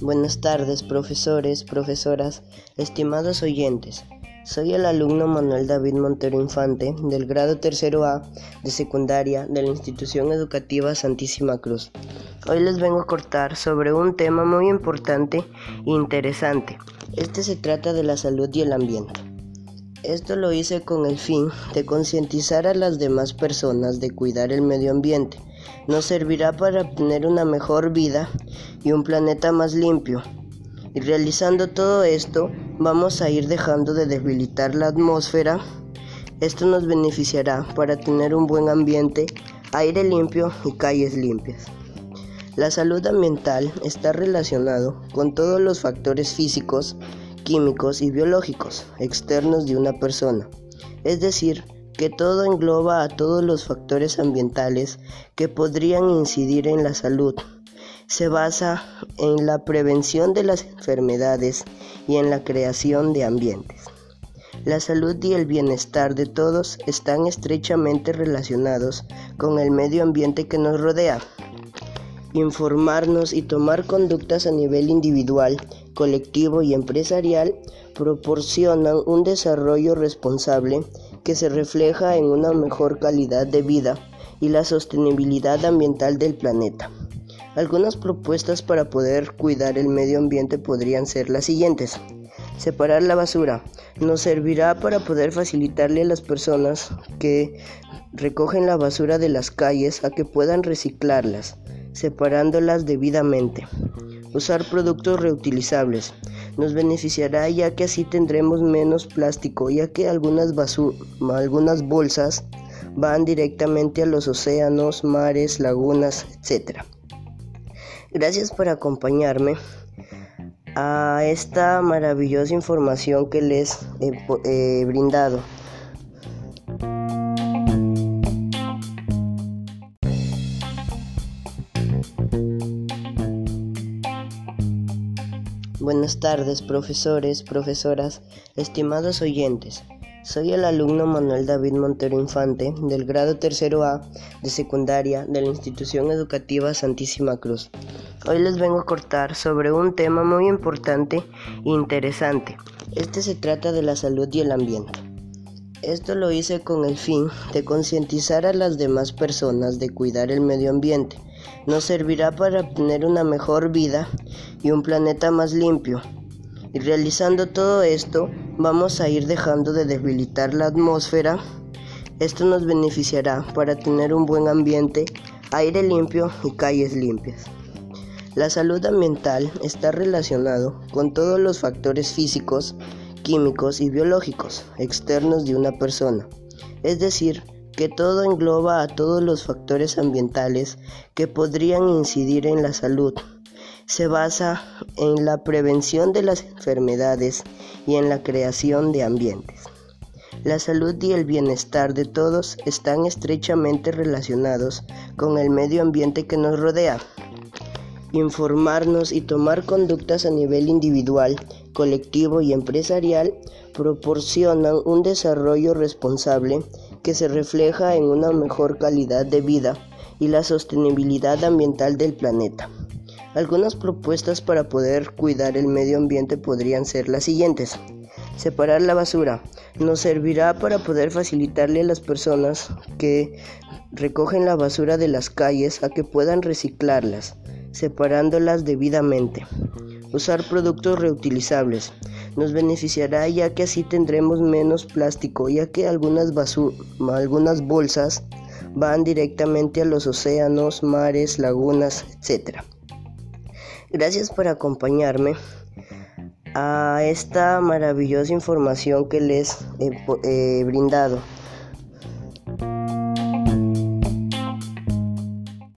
Buenas tardes, profesores, profesoras, estimados oyentes. Soy el alumno Manuel David Montero Infante del grado tercero A de secundaria de la institución educativa Santísima Cruz. Hoy les vengo a cortar sobre un tema muy importante e interesante. Este se trata de la salud y el ambiente. Esto lo hice con el fin de concientizar a las demás personas de cuidar el medio ambiente. Nos servirá para obtener una mejor vida y un planeta más limpio. Y realizando todo esto, vamos a ir dejando de debilitar la atmósfera. Esto nos beneficiará para tener un buen ambiente, aire limpio y calles limpias. La salud ambiental está relacionado con todos los factores físicos, químicos y biológicos externos de una persona. Es decir, que todo engloba a todos los factores ambientales que podrían incidir en la salud. Se basa en la prevención de las enfermedades y en la creación de ambientes. La salud y el bienestar de todos están estrechamente relacionados con el medio ambiente que nos rodea. Informarnos y tomar conductas a nivel individual colectivo y empresarial proporcionan un desarrollo responsable que se refleja en una mejor calidad de vida y la sostenibilidad ambiental del planeta. Algunas propuestas para poder cuidar el medio ambiente podrían ser las siguientes. Separar la basura nos servirá para poder facilitarle a las personas que recogen la basura de las calles a que puedan reciclarlas, separándolas debidamente. Usar productos reutilizables nos beneficiará ya que así tendremos menos plástico, ya que algunas, algunas bolsas van directamente a los océanos, mares, lagunas, etc. Gracias por acompañarme a esta maravillosa información que les he brindado. Buenas tardes, profesores, profesoras, estimados oyentes. Soy el alumno Manuel David Montero Infante del grado tercero A de secundaria de la institución educativa Santísima Cruz. Hoy les vengo a cortar sobre un tema muy importante e interesante. Este se trata de la salud y el ambiente. Esto lo hice con el fin de concientizar a las demás personas de cuidar el medio ambiente. Nos servirá para obtener una mejor vida y un planeta más limpio. Y realizando todo esto, vamos a ir dejando de debilitar la atmósfera. Esto nos beneficiará para tener un buen ambiente, aire limpio y calles limpias. La salud ambiental está relacionado con todos los factores físicos, químicos y biológicos externos de una persona, es decir, que todo engloba a todos los factores ambientales que podrían incidir en la salud. Se basa en la prevención de las enfermedades y en la creación de ambientes. La salud y el bienestar de todos están estrechamente relacionados con el medio ambiente que nos rodea. Informarnos y tomar conductas a nivel individual colectivo y empresarial proporcionan un desarrollo responsable que se refleja en una mejor calidad de vida y la sostenibilidad ambiental del planeta. Algunas propuestas para poder cuidar el medio ambiente podrían ser las siguientes. Separar la basura nos servirá para poder facilitarle a las personas que recogen la basura de las calles a que puedan reciclarlas, separándolas debidamente. Usar productos reutilizables nos beneficiará ya que así tendremos menos plástico, ya que algunas, algunas bolsas van directamente a los océanos, mares, lagunas, etc. Gracias por acompañarme a esta maravillosa información que les he brindado.